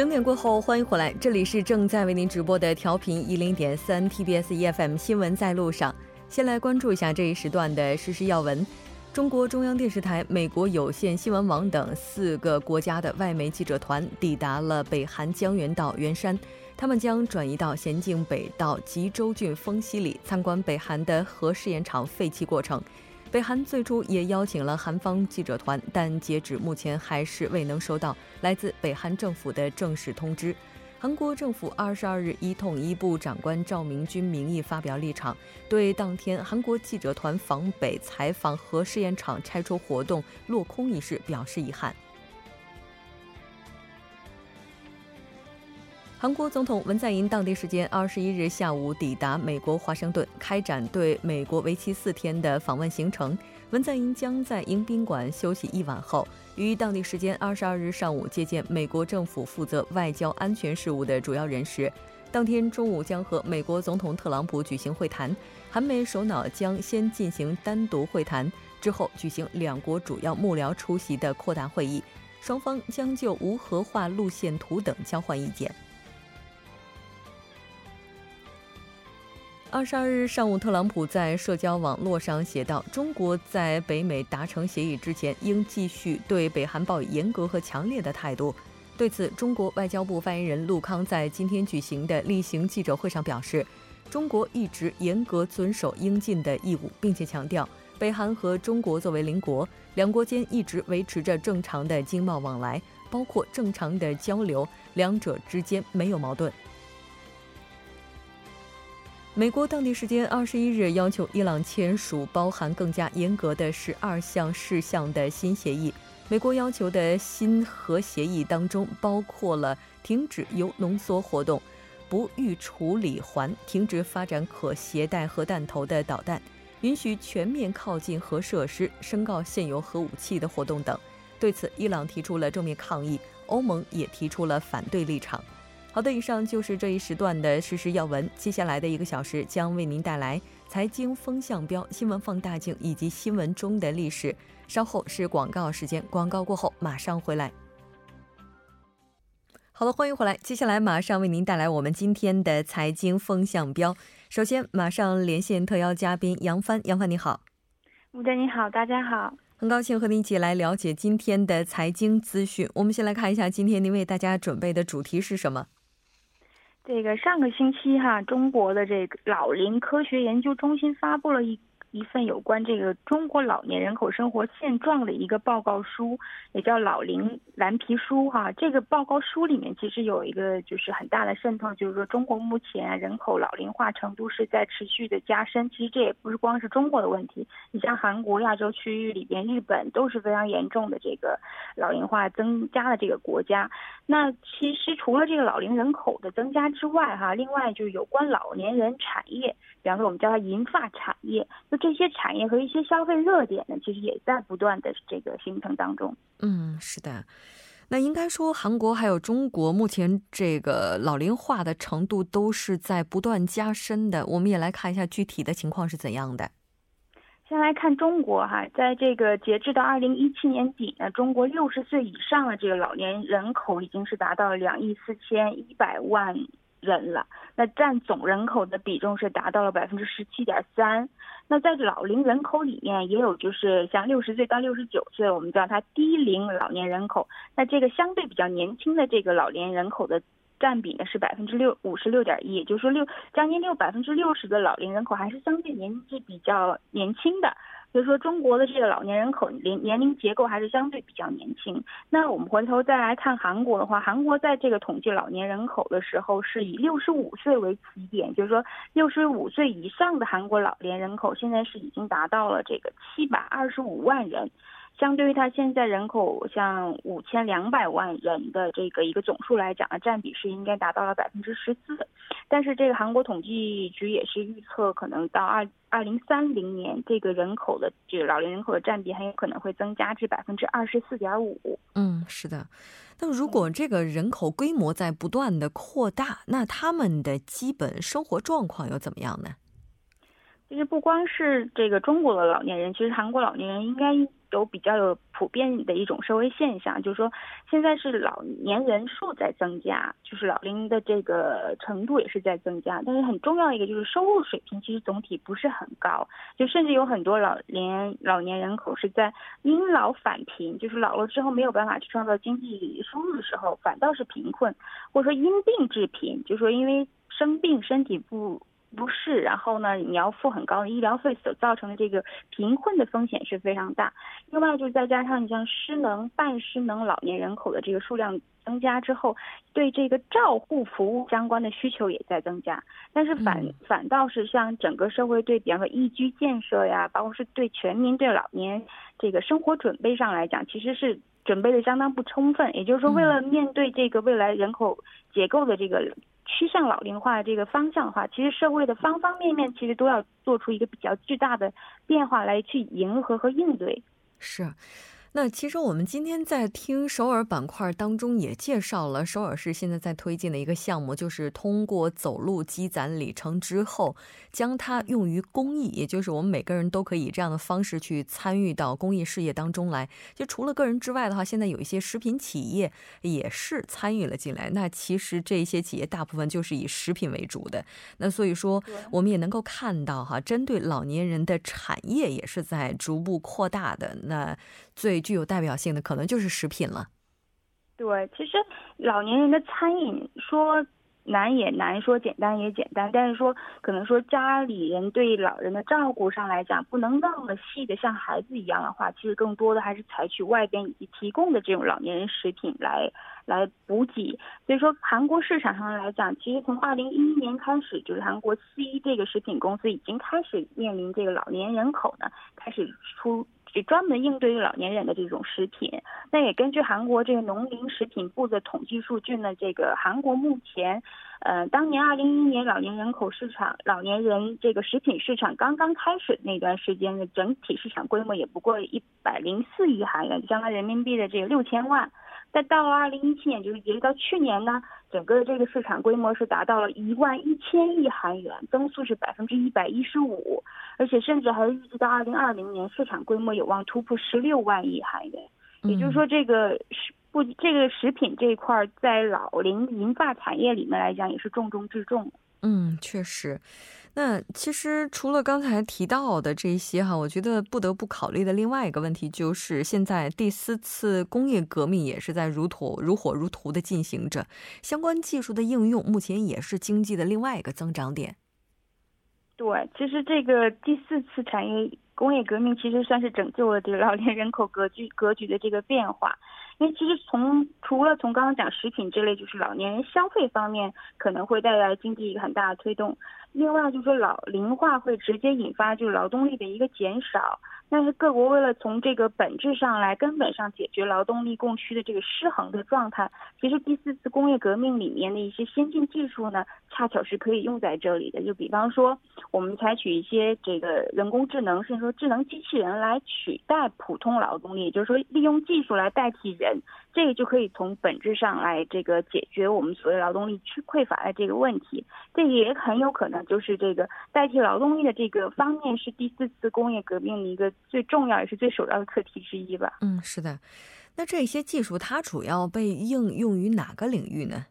整点过后，欢迎回来，这里是正在为您直播的调频一零点三 TBS EFM 新闻在路上。先来关注一下这一时段的实时要闻。中国中央电视台、美国有线新闻网等四个国家的外媒记者团抵达了北韩江原道元山，他们将转移到咸镜北道吉州郡丰西里参观北韩的核试验场废弃过程。北韩最初也邀请了韩方记者团，但截止目前还是未能收到来自北韩政府的正式通知。韩国政府二十二日以统一部长官赵明军名义发表立场，对当天韩国记者团访北采访核试验场拆除活动落空一事表示遗憾。韩国总统文在寅当地时间二十一日下午抵达美国华盛顿，开展对美国为期四天的访问行程。文在寅将在迎宾馆休息一晚后，于当地时间二十二日上午接见美国政府负责外交安全事务的主要人士。当天中午将和美国总统特朗普举行会谈，韩美首脑将先进行单独会谈，之后举行两国主要幕僚出席的扩大会议，双方将就无核化路线图等交换意见。二十二日上午，特朗普在社交网络上写道：“中国在北美达成协议之前，应继续对北韩抱以严格和强烈的态度。”对此，中国外交部发言人陆康在今天举行的例行记者会上表示：“中国一直严格遵守应尽的义务，并且强调，北韩和中国作为邻国，两国间一直维持着正常的经贸往来，包括正常的交流，两者之间没有矛盾。”美国当地时间二十一日要求伊朗签署包含更加严格的十二项事项的新协议。美国要求的新核协议当中包括了停止铀浓缩活动、不予处理环、停止发展可携带核弹头的导弹、允许全面靠近核设施、升告现有核武器的活动等。对此，伊朗提出了正面抗议，欧盟也提出了反对立场。好的，以上就是这一时段的实时要闻。接下来的一个小时将为您带来财经风向标、新闻放大镜以及新闻中的历史。稍后是广告时间，广告过后马上回来。好了，欢迎回来。接下来马上为您带来我们今天的财经风向标。首先，马上连线特邀嘉宾杨帆。杨帆你好，吴姐你好，大家好，很高兴和您一起来了解今天的财经资讯。我们先来看一下今天您为大家准备的主题是什么。这个上个星期哈，中国的这个老龄科学研究中心发布了一。一份有关这个中国老年人口生活现状的一个报告书，也叫老龄蓝皮书哈。这个报告书里面其实有一个就是很大的渗透，就是说中国目前人口老龄化程度是在持续的加深。其实这也不是光是中国的问题，你像韩国、亚洲区域里边、日本都是非常严重的这个老龄化增加的这个国家。那其实除了这个老龄人口的增加之外哈，另外就是有关老年人产业，比方说我们叫它银发产业。这些产业和一些消费热点呢，其实也在不断的这个形成当中。嗯，是的。那应该说，韩国还有中国目前这个老龄化的程度都是在不断加深的。我们也来看一下具体的情况是怎样的。先来看中国哈，在这个截至到二零一七年底呢，中国六十岁以上的这个老年人口已经是达到了两亿四千一百万人了。那占总人口的比重是达到了百分之十七点三。那在老龄人口里面，也有就是像六十岁到六十九岁，我们叫它低龄老年人口。那这个相对比较年轻的这个老年人口的占比呢，是百分之六五十六点一，也就是说六将近六百分之六十的老龄人口还是相对年纪比较年轻的。就是说，中国的这个老年人口年年龄结构还是相对比较年轻。那我们回头再来看韩国的话，韩国在这个统计老年人口的时候，是以六十五岁为起点，就是说六十五岁以上的韩国老年人口现在是已经达到了这个七百二十五万人。相对于它现在人口像五千两百万人的这个一个总数来讲呢，占比是应该达到了百分之十四。但是这个韩国统计局也是预测，可能到二二零三零年，这个人口的这个老龄人口的占比很有可能会增加至百分之二十四点五。嗯，是的。那如果这个人口规模在不断的扩大，那他们的基本生活状况又怎么样呢？其实不光是这个中国的老年人，其实韩国老年人应该都比较有普遍的一种社会现象，就是说现在是老年人数在增加，就是老龄的这个程度也是在增加。但是很重要一个就是收入水平其实总体不是很高，就甚至有很多老年老年人口是在因老返贫，就是老了之后没有办法去创造经济收入的时候，反倒是贫困，或者说因病致贫，就是说因为生病身体不。不是，然后呢，你要付很高的医疗费所造成的这个贫困的风险是非常大。另外，就是再加上你像失能、半失能老年人口的这个数量增加之后，对这个照护服务相关的需求也在增加。但是反反倒是像整个社会对，比方说宜居建设呀，包括是对全民对老年这个生活准备上来讲，其实是准备的相当不充分。也就是说，为了面对这个未来人口结构的这个。趋向老龄化这个方向的话，其实社会的方方面面其实都要做出一个比较巨大的变化来去迎合和应对。是。那其实我们今天在听首尔板块当中也介绍了首尔市现在在推进的一个项目，就是通过走路积攒里程之后，将它用于公益，也就是我们每个人都可以以这样的方式去参与到公益事业当中来。就除了个人之外的话，现在有一些食品企业也是参与了进来。那其实这些企业大部分就是以食品为主的。那所以说，我们也能够看到哈，针对老年人的产业也是在逐步扩大的。那最具有代表性的可能就是食品了。对，其实老年人的餐饮说难也难，说简单也简单，但是说可能说家里人对老人的照顾上来讲，不能那么细的像孩子一样的话，其实更多的还是采取外边以及提供的这种老年人食品来来补给。所以说，韩国市场上来讲，其实从二零一一年开始，就是韩国 C 这个食品公司已经开始面临这个老年人口呢开始出。就专门应对于老年人的这种食品，那也根据韩国这个农林食品部的统计数据呢，这个韩国目前，呃，当年二零一一年老年人口市场，老年人这个食品市场刚刚开始那段时间的整体市场规模也不过一百零四亿韩元，相当于人民币的这个六千万。但到了二零一七年，就是截止到去年呢，整个这个市场规模是达到了一万一千亿韩元，增速是百分之一百一十五，而且甚至还预计到二零二零年市场规模有望突破十六万亿韩元。也就是说，这个食不这个食品这一块在老龄银发产业里面来讲也是重中之重。嗯，确实。那其实除了刚才提到的这些哈，我觉得不得不考虑的另外一个问题就是，现在第四次工业革命也是在如土如火如荼的进行着，相关技术的应用目前也是经济的另外一个增长点。对，其实这个第四次产业工业革命其实算是拯救了这个老年人口格局格局的这个变化。因为其实从除了从刚刚讲食品这类，就是老年人消费方面可能会带来经济一个很大的推动。另外就是老龄化会直接引发就是劳动力的一个减少。但是各国为了从这个本质上来根本上解决劳动力供需的这个失衡的状态，其实第四次工业革命里面的一些先进技术呢，恰巧是可以用在这里的。就比方说，我们采取一些这个人工智能，甚至说智能机器人来取代普通劳动力，就是说利用技术来代替人，这个就可以从本质上来这个解决我们所谓劳动力缺匮乏的这个问题。这也很有可能就是这个代替劳动力的这个方面是第四次工业革命的一个。最重要也是最首要的课题之一吧。嗯，是的。那这些技术它主要被应用于哪个领域呢？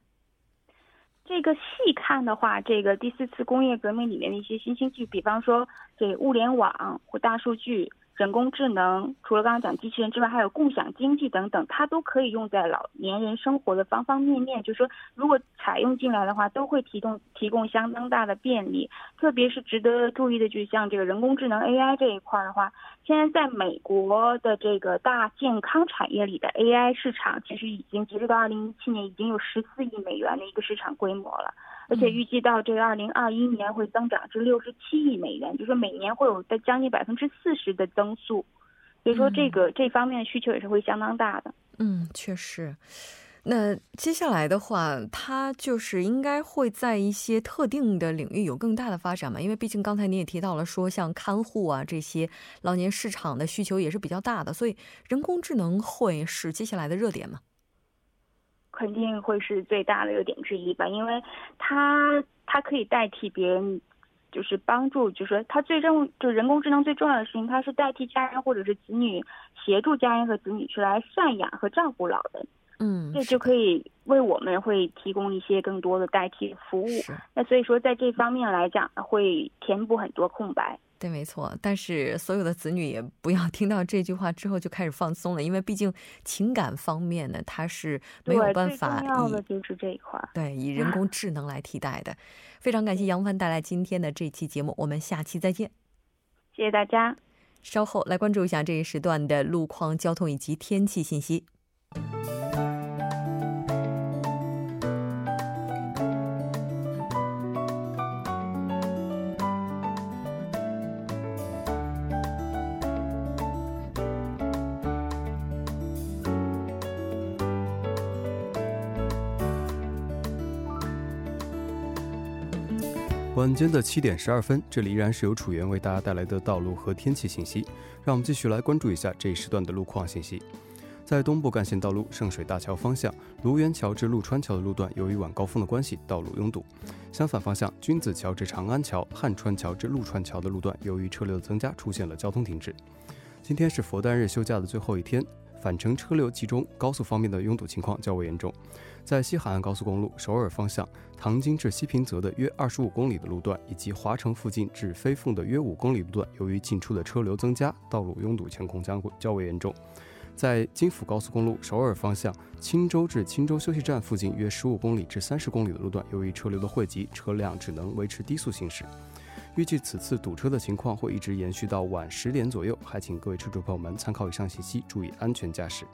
这个细看的话，这个第四次工业革命里面的一些新兴技术，比方说这物联网或大数据。人工智能除了刚刚讲机器人之外，还有共享经济等等，它都可以用在老年人生活的方方面面。就是说，如果采用进来的话，都会提供提供相当大的便利。特别是值得注意的，就像这个人工智能 AI 这一块的话，现在在美国的这个大健康产业里的 AI 市场，其实已经截止到二零一七年，已经有十四亿美元的一个市场规模了。而且预计到这个二零二一年会增长至六十七亿美元，就是说每年会有的将近百分之四十的增速，所以说这个这方面的需求也是会相当大的。嗯，确实。那接下来的话，它就是应该会在一些特定的领域有更大的发展嘛？因为毕竟刚才你也提到了，说像看护啊这些老年市场的需求也是比较大的，所以人工智能会是接下来的热点吗？肯定会是最大的优点之一吧，因为它它可以代替别人就是帮助，就是说它最重，就人工智能最重要的事情，它是代替家人或者是子女，协助家人和子女去来赡养和照顾老人。嗯，这就可以为我们会提供一些更多的代替服务。那所以说，在这方面来讲，会填补很多空白。对，没错。但是所有的子女也不要 听到这句话之后就开始放松了，因为毕竟情感方面呢，它是没有办法。最重要的就是这一块。对，以人工智能来替代的。非常感谢杨帆带来今天的这期节目，我们下期再见。谢谢大家。稍后来关注一下这一时段的路况、交通以及天气信息。晚间的七点十二分，这里依然是由楚源为大家带来的道路和天气信息。让我们继续来关注一下这一时段的路况信息。在东部干线道路圣水大桥方向，卢园桥至陆川桥的路段，由于晚高峰的关系，道路拥堵。相反方向，君子桥至长安桥、汉川桥至陆川桥的路段，由于车流的增加，出现了交通停滞。今天是佛诞日休假的最后一天。返程车流集中，高速方面的拥堵情况较为严重。在西海岸高速公路首尔方向，唐津至西平泽的约二十五公里的路段，以及华城附近至飞凤的约五公里路段，由于进出的车流增加，道路拥堵情况将会较为严重。在京釜高速公路首尔方向，青州至青州休息站附近约十五公里至三十公里的路段，由于车流的汇集，车辆只能维持低速行驶。预计此次堵车的情况会一直延续到晚十点左右，还请各位车主朋友们参考以上信息，注意安全驾驶。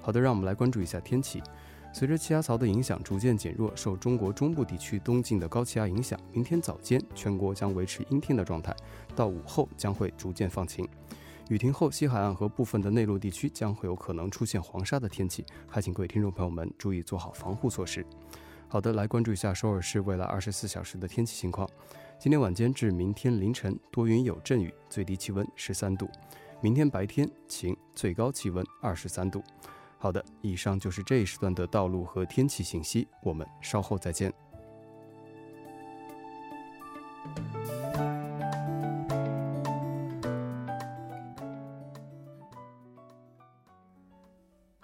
好的，让我们来关注一下天气。随着气压槽的影响逐渐减弱，受中国中部地区东进的高气压影响，明天早间全国将维持阴天的状态，到午后将会逐渐放晴。雨停后，西海岸和部分的内陆地区将会有可能出现黄沙的天气，还请各位听众朋友们注意做好防护措施。好的，来关注一下首尔市未来二十四小时的天气情况。今天晚间至明天凌晨多云有阵雨，最低气温十三度。明天白天晴，最高气温二十三度。好的，以上就是这一时段的道路和天气信息，我们稍后再见。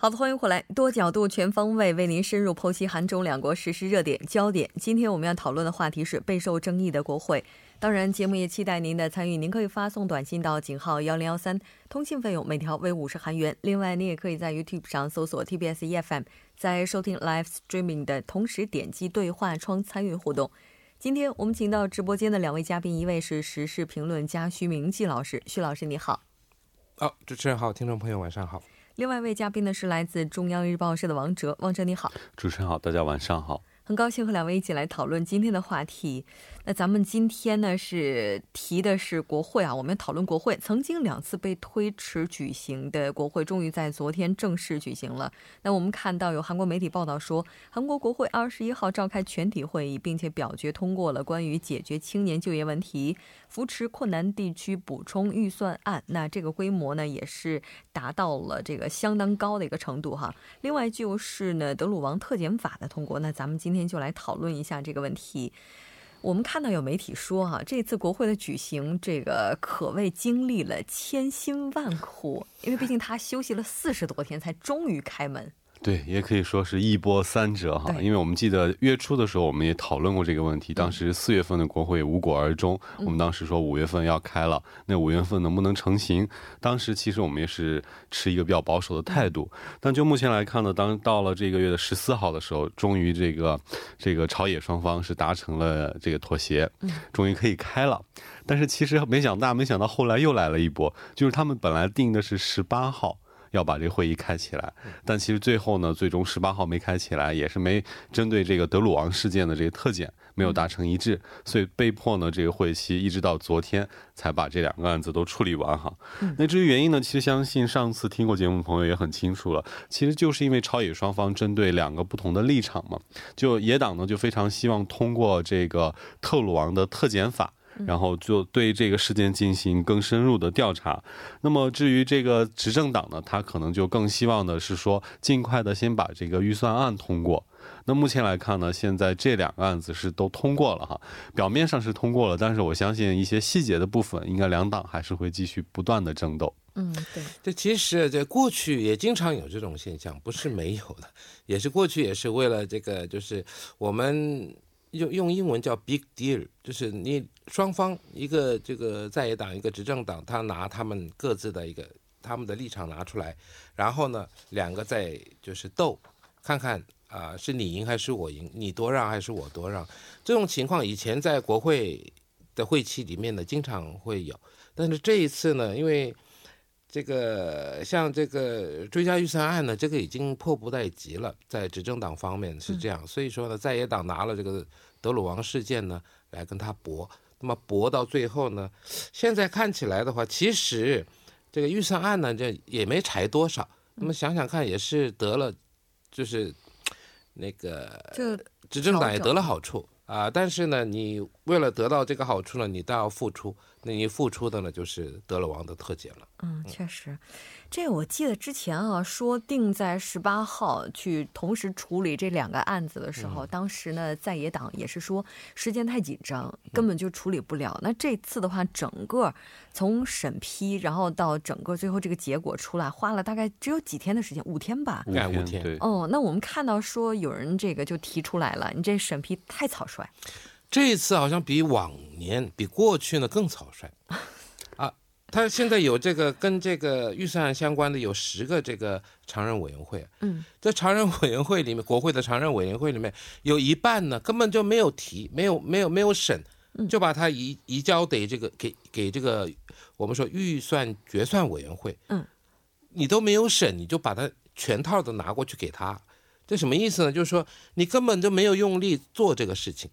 好的，欢迎回来，多角度、全方位为您深入剖析韩中两国实时热点焦点。今天我们要讨论的话题是备受争议的国会。当然，节目也期待您的参与。您可以发送短信到井号幺零幺三，通信费用每条为五十韩元。另外，您也可以在 YouTube 上搜索 TBS EFM，在收听 Live Streaming 的同时点击对话窗参与互动。今天我们请到直播间的两位嘉宾，一位是时事评论家徐明季老师，徐老师你好。哦，主持人好，听众朋友晚上好。另外一位嘉宾呢是来自中央日报社的王哲，王哲你好，主持人好，大家晚上好。很高兴和两位一起来讨论今天的话题。那咱们今天呢是提的是国会啊，我们讨论国会曾经两次被推迟举行的国会，终于在昨天正式举行了。那我们看到有韩国媒体报道说，韩国国会二十一号召开全体会议，并且表决通过了关于解决青年就业问题、扶持困难地区补充预算案。那这个规模呢也是达到了这个相当高的一个程度哈。另外就是呢德鲁王特检法的通过，那咱们今天。今天就来讨论一下这个问题。我们看到有媒体说，哈，这次国会的举行，这个可谓经历了千辛万苦，因为毕竟他休息了四十多天，才终于开门。对，也可以说是一波三折哈，因为我们记得月初的时候，我们也讨论过这个问题。当时四月份的国会无果而终，我们当时说五月份要开了，那五月份能不能成型？当时其实我们也是持一个比较保守的态度。但就目前来看呢，当到了这个月的十四号的时候，终于这个这个朝野双方是达成了这个妥协，终于可以开了。但是其实没想到，没想到后来又来了一波，就是他们本来定的是十八号。要把这个会议开起来，但其实最后呢，最终十八号没开起来，也是没针对这个德鲁王事件的这个特检没有达成一致，所以被迫呢，这个会期一直到昨天才把这两个案子都处理完哈。那至于原因呢，其实相信上次听过节目的朋友也很清楚了，其实就是因为朝野双方针对两个不同的立场嘛，就野党呢就非常希望通过这个特鲁王的特检法。然后就对这个事件进行更深入的调查。那么至于这个执政党呢，他可能就更希望的是说，尽快的先把这个预算案通过。那目前来看呢，现在这两个案子是都通过了哈，表面上是通过了，但是我相信一些细节的部分，应该两党还是会继续不断的争斗。嗯，对。这其实在过去也经常有这种现象，不是没有的，也是过去也是为了这个，就是我们用用英文叫 big deal，就是你双方一个这个在野党一个执政党，他拿他们各自的一个他们的立场拿出来，然后呢两个在就是斗，看看啊是你赢还是我赢，你多让还是我多让，这种情况以前在国会的会期里面呢经常会有，但是这一次呢，因为这个像这个追加预算案呢，这个已经迫不待急了，在执政党方面是这样，所以说呢，在野党拿了这个德鲁王事件呢来跟他搏，那么搏到最后呢，现在看起来的话，其实这个预算案呢，这也没裁多少，那么想想看，也是得了，就是那个执政党也得了好处啊，但是呢，你为了得到这个好处呢，你倒要付出。那你付出的呢，就是得了王的特解了。嗯，确实，这我记得之前啊，说定在十八号去同时处理这两个案子的时候，当时呢，在野党也是说时间太紧张，根本就处理不了。那这次的话，整个从审批，然后到整个最后这个结果出来，花了大概只有几天的时间，五天吧？五天，对。哦，那我们看到说有人这个就提出来了，你这审批太草率。这一次好像比往年、比过去呢更草率，啊，他现在有这个跟这个预算案相关的有十个这个常任委员会，嗯，在常任委员会里面，国会的常任委员会里面有一半呢根本就没有提，没有没有没有审，就把它移移交给这个给给这个我们说预算决算委员会，嗯，你都没有审，你就把它全套的拿过去给他，这什么意思呢？就是说你根本就没有用力做这个事情。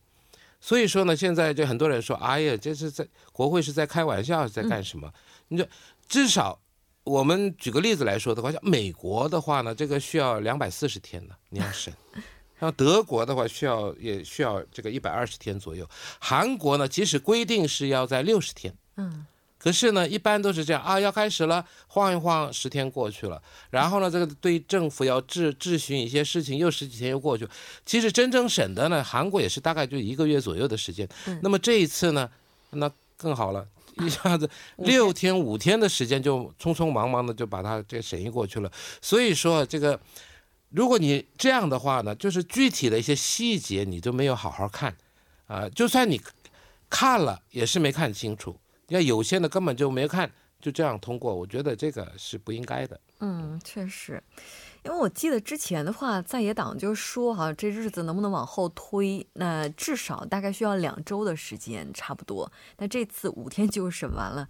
所以说呢，现在就很多人说，哎呀，这是在国会是在开玩笑，在干什么？你就至少我们举个例子来说的话，像美国的话呢，这个需要两百四十天呢，你要审；像德国的话，需要也需要这个一百二十天左右。韩国呢，即使规定是要在六十天，嗯。可是呢，一般都是这样啊，要开始了，晃一晃，十天过去了，然后呢，这个对政府要质质询一些事情，又十几天又过去。其实真正审的呢，韩国也是大概就一个月左右的时间。那么这一次呢，那更好了，一下子六天五天的时间就匆匆忙忙的就把它这审议过去了。所以说这个，如果你这样的话呢，就是具体的一些细节你都没有好好看，啊，就算你看了也是没看清楚。要有些的根本就没看，就这样通过，我觉得这个是不应该的。嗯，确实，因为我记得之前的话，在野党就说哈，这日子能不能往后推？那至少大概需要两周的时间，差不多。那这次五天就审完了。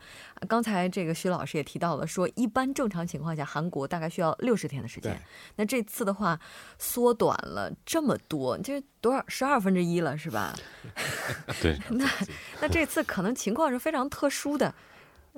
刚才这个徐老师也提到了，说一般正常情况下，韩国大概需要六十天的时间。那这次的话，缩短了这么多，这多少十二分之一了，是吧？对。那那这次可能情况是非常特殊的。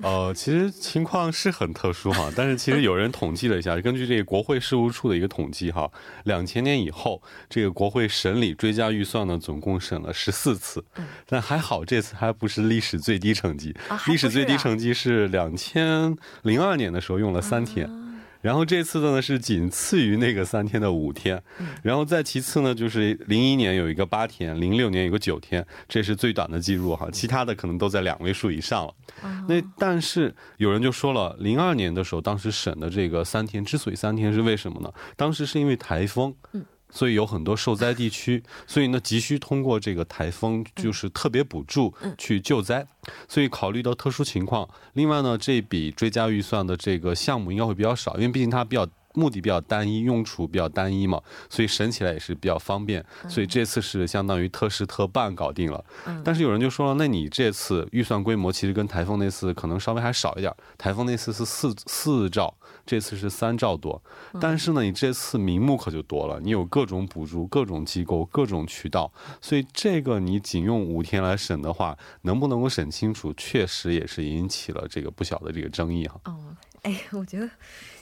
呃，其实情况是很特殊哈，但是其实有人统计了一下，根据这个国会事务处的一个统计哈，两千年以后，这个国会审理追加预算呢，总共审了十四次，但还好这次还不是历史最低成绩，历史最低成绩是两千零二年的时候用了三天。然后这次的呢是仅次于那个三天的五天，然后再其次呢就是零一年有一个八天，零六年有个九天，这是最短的记录哈，其他的可能都在两位数以上了。那但是有人就说了，零二年的时候当时审的这个三天，之所以三天是为什么呢？当时是因为台风。所以有很多受灾地区，所以呢急需通过这个台风就是特别补助去救灾，所以考虑到特殊情况，另外呢这笔追加预算的这个项目应该会比较少，因为毕竟它比较。目的比较单一，用处比较单一嘛，所以审起来也是比较方便。所以这次是相当于特事特办搞定了。但是有人就说了，那你这次预算规模其实跟台风那次可能稍微还少一点。台风那次是四四兆，这次是三兆多。但是呢，你这次名目可就多了，你有各种补助、各种机构、各种渠道。所以这个你仅用五天来审的话，能不能够审清楚，确实也是引起了这个不小的这个争议哈。哦，哎，我觉得。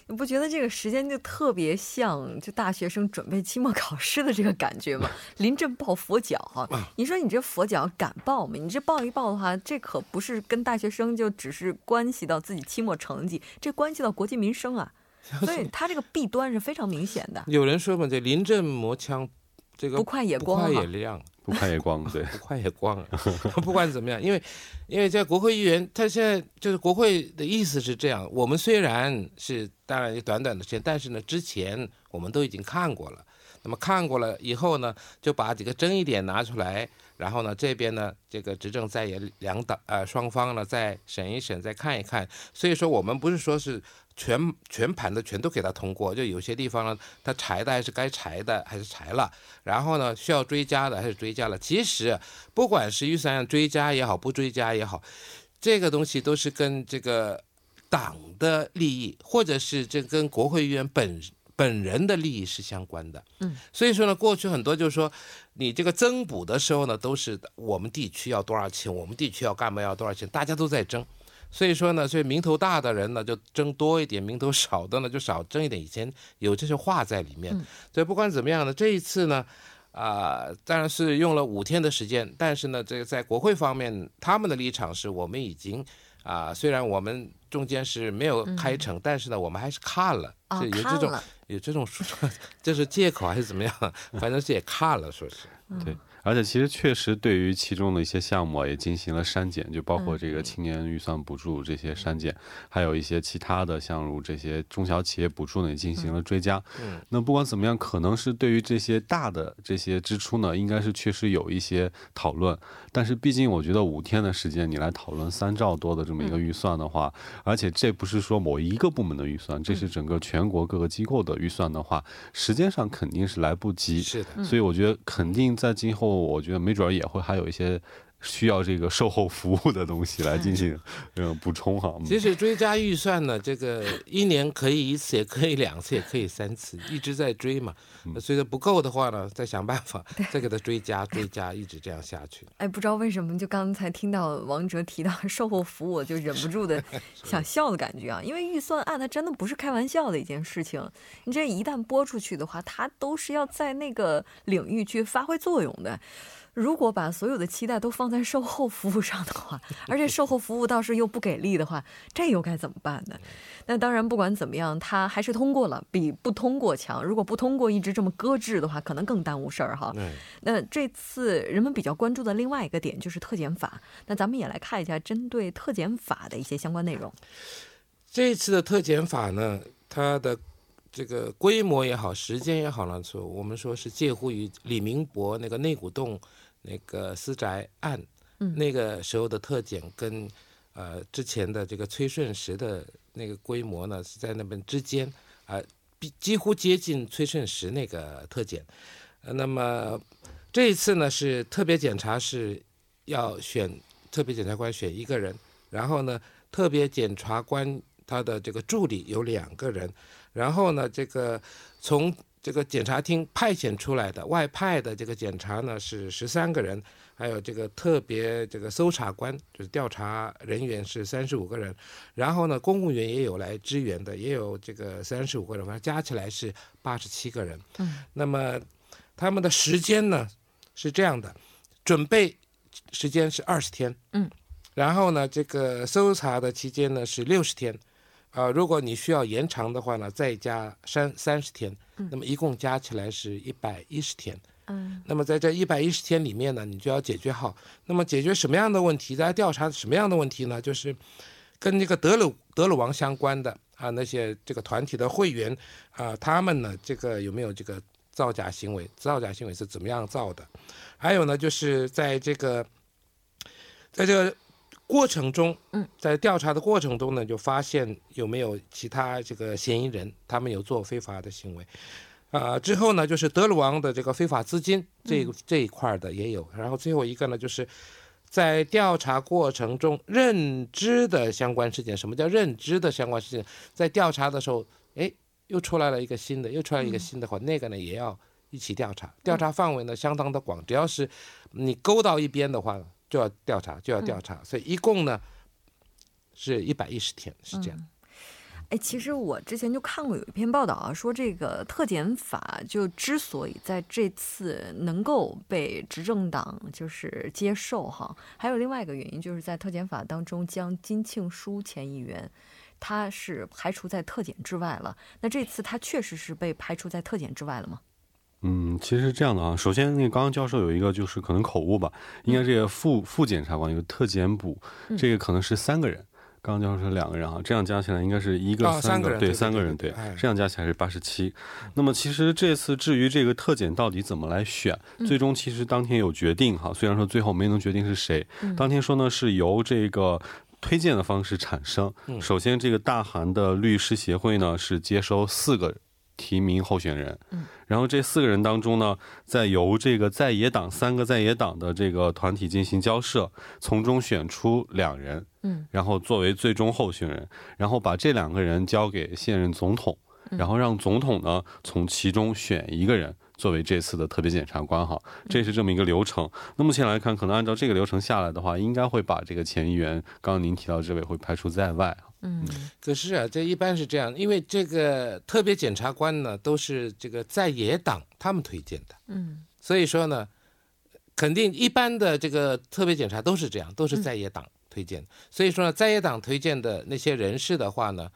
你不觉得这个时间就特别像就大学生准备期末考试的这个感觉吗？临阵抱佛脚哈！你说你这佛脚敢抱吗？你这抱一抱的话，这可不是跟大学生就只是关系到自己期末成绩，这关系到国计民生啊！所以它这个弊端是非常明显的。有人说嘛，这临阵磨枪。这个不快也光，不快也亮，不快也光，对，不快也光。不管怎么样，因为因为在国会议员，他现在就是国会的意思是这样：我们虽然是当然短短的时间，但是呢，之前我们都已经看过了。那么看过了以后呢，就把几个争议点拿出来，然后呢，这边呢，这个执政在野两党呃双方呢再审一审，再看一看。所以说，我们不是说是。全全盘的全都给他通过，就有些地方呢，他裁的还是该裁的还是裁了，然后呢需要追加的还是追加了。其实不管是预算案追加也好，不追加也好，这个东西都是跟这个党的利益，或者是这跟国会议员本本人的利益是相关的。嗯，所以说呢，过去很多就是说，你这个增补的时候呢，都是我们地区要多少钱，我们地区要干嘛要多少钱，大家都在争。所以说呢，所以名头大的人呢就争多一点，名头少的呢就少争一点。以前有这些话在里面。所以不管怎么样呢，这一次呢，啊，当然是用了五天的时间，但是呢，这个在国会方面，他们的立场是我们已经啊，虽然我们中间是没有开成，但是呢，我们还是看了，有这种有这种说，这是借口还是怎么样？反正是也看了，说是对。而且其实确实对于其中的一些项目也进行了删减，就包括这个青年预算补助这些删减，还有一些其他的像如这些中小企业补助呢也进行了追加。嗯，那不管怎么样，可能是对于这些大的这些支出呢，应该是确实有一些讨论。但是毕竟我觉得五天的时间你来讨论三兆多的这么一个预算的话，而且这不是说某一个部门的预算，这是整个全国各个机构的预算的话，时间上肯定是来不及。是的，所以我觉得肯定在今后。我觉得没准儿也会还有一些需要这个售后服务的东西来进行嗯补充哈。其实追加预算呢，这个一年可以一次，也可以两次，也可以三次，一直在追嘛。所以说不够的话呢，再想办法 再给他追加追加，一直这样下去。哎，不知道为什么，就刚才听到王哲提到售后服务，我就忍不住的 想笑的感觉啊。因为预算案它真的不是开玩笑的一件事情，你这一旦播出去的话，它都是要在那个领域去发挥作用的。如果把所有的期待都放在售后服务上的话，而且售后服务倒是又不给力的话，这又该怎么办呢？那当然，不管怎么样，它还是通过了，比不通过强。如果不通过，一直这么搁置的话，可能更耽误事儿哈。那这次人们比较关注的另外一个点就是特检法。那咱们也来看一下针对特检法的一些相关内容。这次的特检法呢，它的这个规模也好，时间也好呢，说我们说是介乎于李明博那个内古洞。那个私宅案，那个时候的特检跟呃之前的这个崔顺实的那个规模呢是在那边之间啊，比几乎接近崔顺实那个特检。那么这一次呢是特别检查是要选特别检察官选一个人，然后呢特别检察官他的这个助理有两个人，然后呢这个从。这个检察厅派遣出来的外派的这个检察呢是十三个人，还有这个特别这个搜查官就是调查人员是三十五个人，然后呢公务员也有来支援的，也有这个三十五个人，反正加起来是八十七个人。嗯，那么他们的时间呢是这样的，准备时间是二十天，嗯，然后呢这个搜查的期间呢是六十天。啊，如果你需要延长的话呢，再加三三十天，那么一共加起来是一百一十天。嗯，那么在这一百一十天里面呢，你就要解决好。那么解决什么样的问题？大家调查什么样的问题呢？就是跟这个德鲁德鲁王相关的啊，那些这个团体的会员啊，他们呢，这个有没有这个造假行为？造假行为是怎么样造的？还有呢，就是在这个，在这个。过程中，嗯，在调查的过程中呢，就发现有没有其他这个嫌疑人，他们有做非法的行为，啊，之后呢，就是德鲁王的这个非法资金这这一块的也有，然后最后一个呢，就是在调查过程中认知的相关事件。什么叫认知的相关事件？在调查的时候，哎，又出来了一个新的，又出来一个新的话，那个呢也要一起调查，调查范围呢相当的广，只要是你勾到一边的话。就要调查，就要调查，所以一共呢是一百一十天，是这样。哎，其实我之前就看过有一篇报道啊，说这个特检法就之所以在这次能够被执政党就是接受哈，还有另外一个原因，就是在特检法当中将金庆书前议员他是排除在特检之外了。那这次他确实是被排除在特检之外了吗？嗯，其实是这样的啊。首先，那个刚刚教授有一个就是可能口误吧，应该这个副副检察官有个特检补，这个可能是三个人。刚刚教授说两个人啊，这样加起来应该是一个三个对三个人对，这样加起来是八十七。那么其实这次至于这个特检到底怎么来选，最终其实当天有决定哈，虽然说最后没能决定是谁，当天说呢是由这个推荐的方式产生。首先这个大韩的律师协会呢是接收四个。提名候选人，嗯，然后这四个人当中呢，再由这个在野党三个在野党的这个团体进行交涉，从中选出两人，嗯，然后作为最终候选人，然后把这两个人交给现任总统，然后让总统呢从其中选一个人作为这次的特别检察官，哈，这是这么一个流程。那目前来看，可能按照这个流程下来的话，应该会把这个前议员刚刚您提到这位会排除在外。嗯，可是啊，这一般是这样，因为这个特别检察官呢，都是这个在野党他们推荐的，嗯，所以说呢，肯定一般的这个特别检察都是这样，都是在野党推荐，所以说呢，在野党推荐的那些人士的话呢，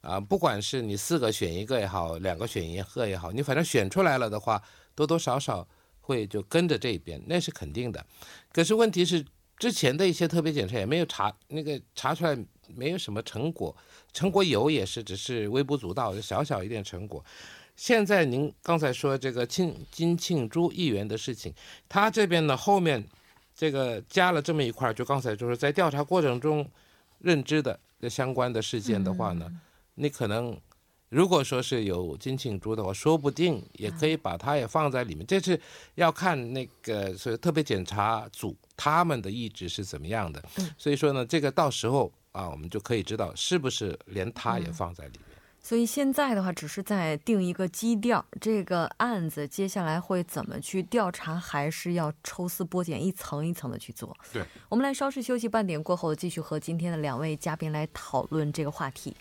啊，不管是你四个选一个也好，两个选一个也好，你反正选出来了的话，多多少少会就跟着这一边，那是肯定的。可是问题是，之前的一些特别检察也没有查那个查出来。没有什么成果，成果有也是只是微不足道，小小一点成果。现在您刚才说这个庆金庆珠议员的事情，他这边呢后面这个加了这么一块，就刚才就是在调查过程中认知的相关的事件的话呢，你可能如果说是有金庆珠的话，说不定也可以把它也放在里面。这是要看那个所以特别检查组他们的意志是怎么样的。所以说呢，这个到时候。啊，我们就可以知道是不是连他也放在里面。所以现在的话，只是在定一个基调，这个案子接下来会怎么去调查，还是要抽丝剥茧，一层一层的去做。对，我们来稍事休息，半点过后继续和今天的两位嘉宾来讨论这个话题。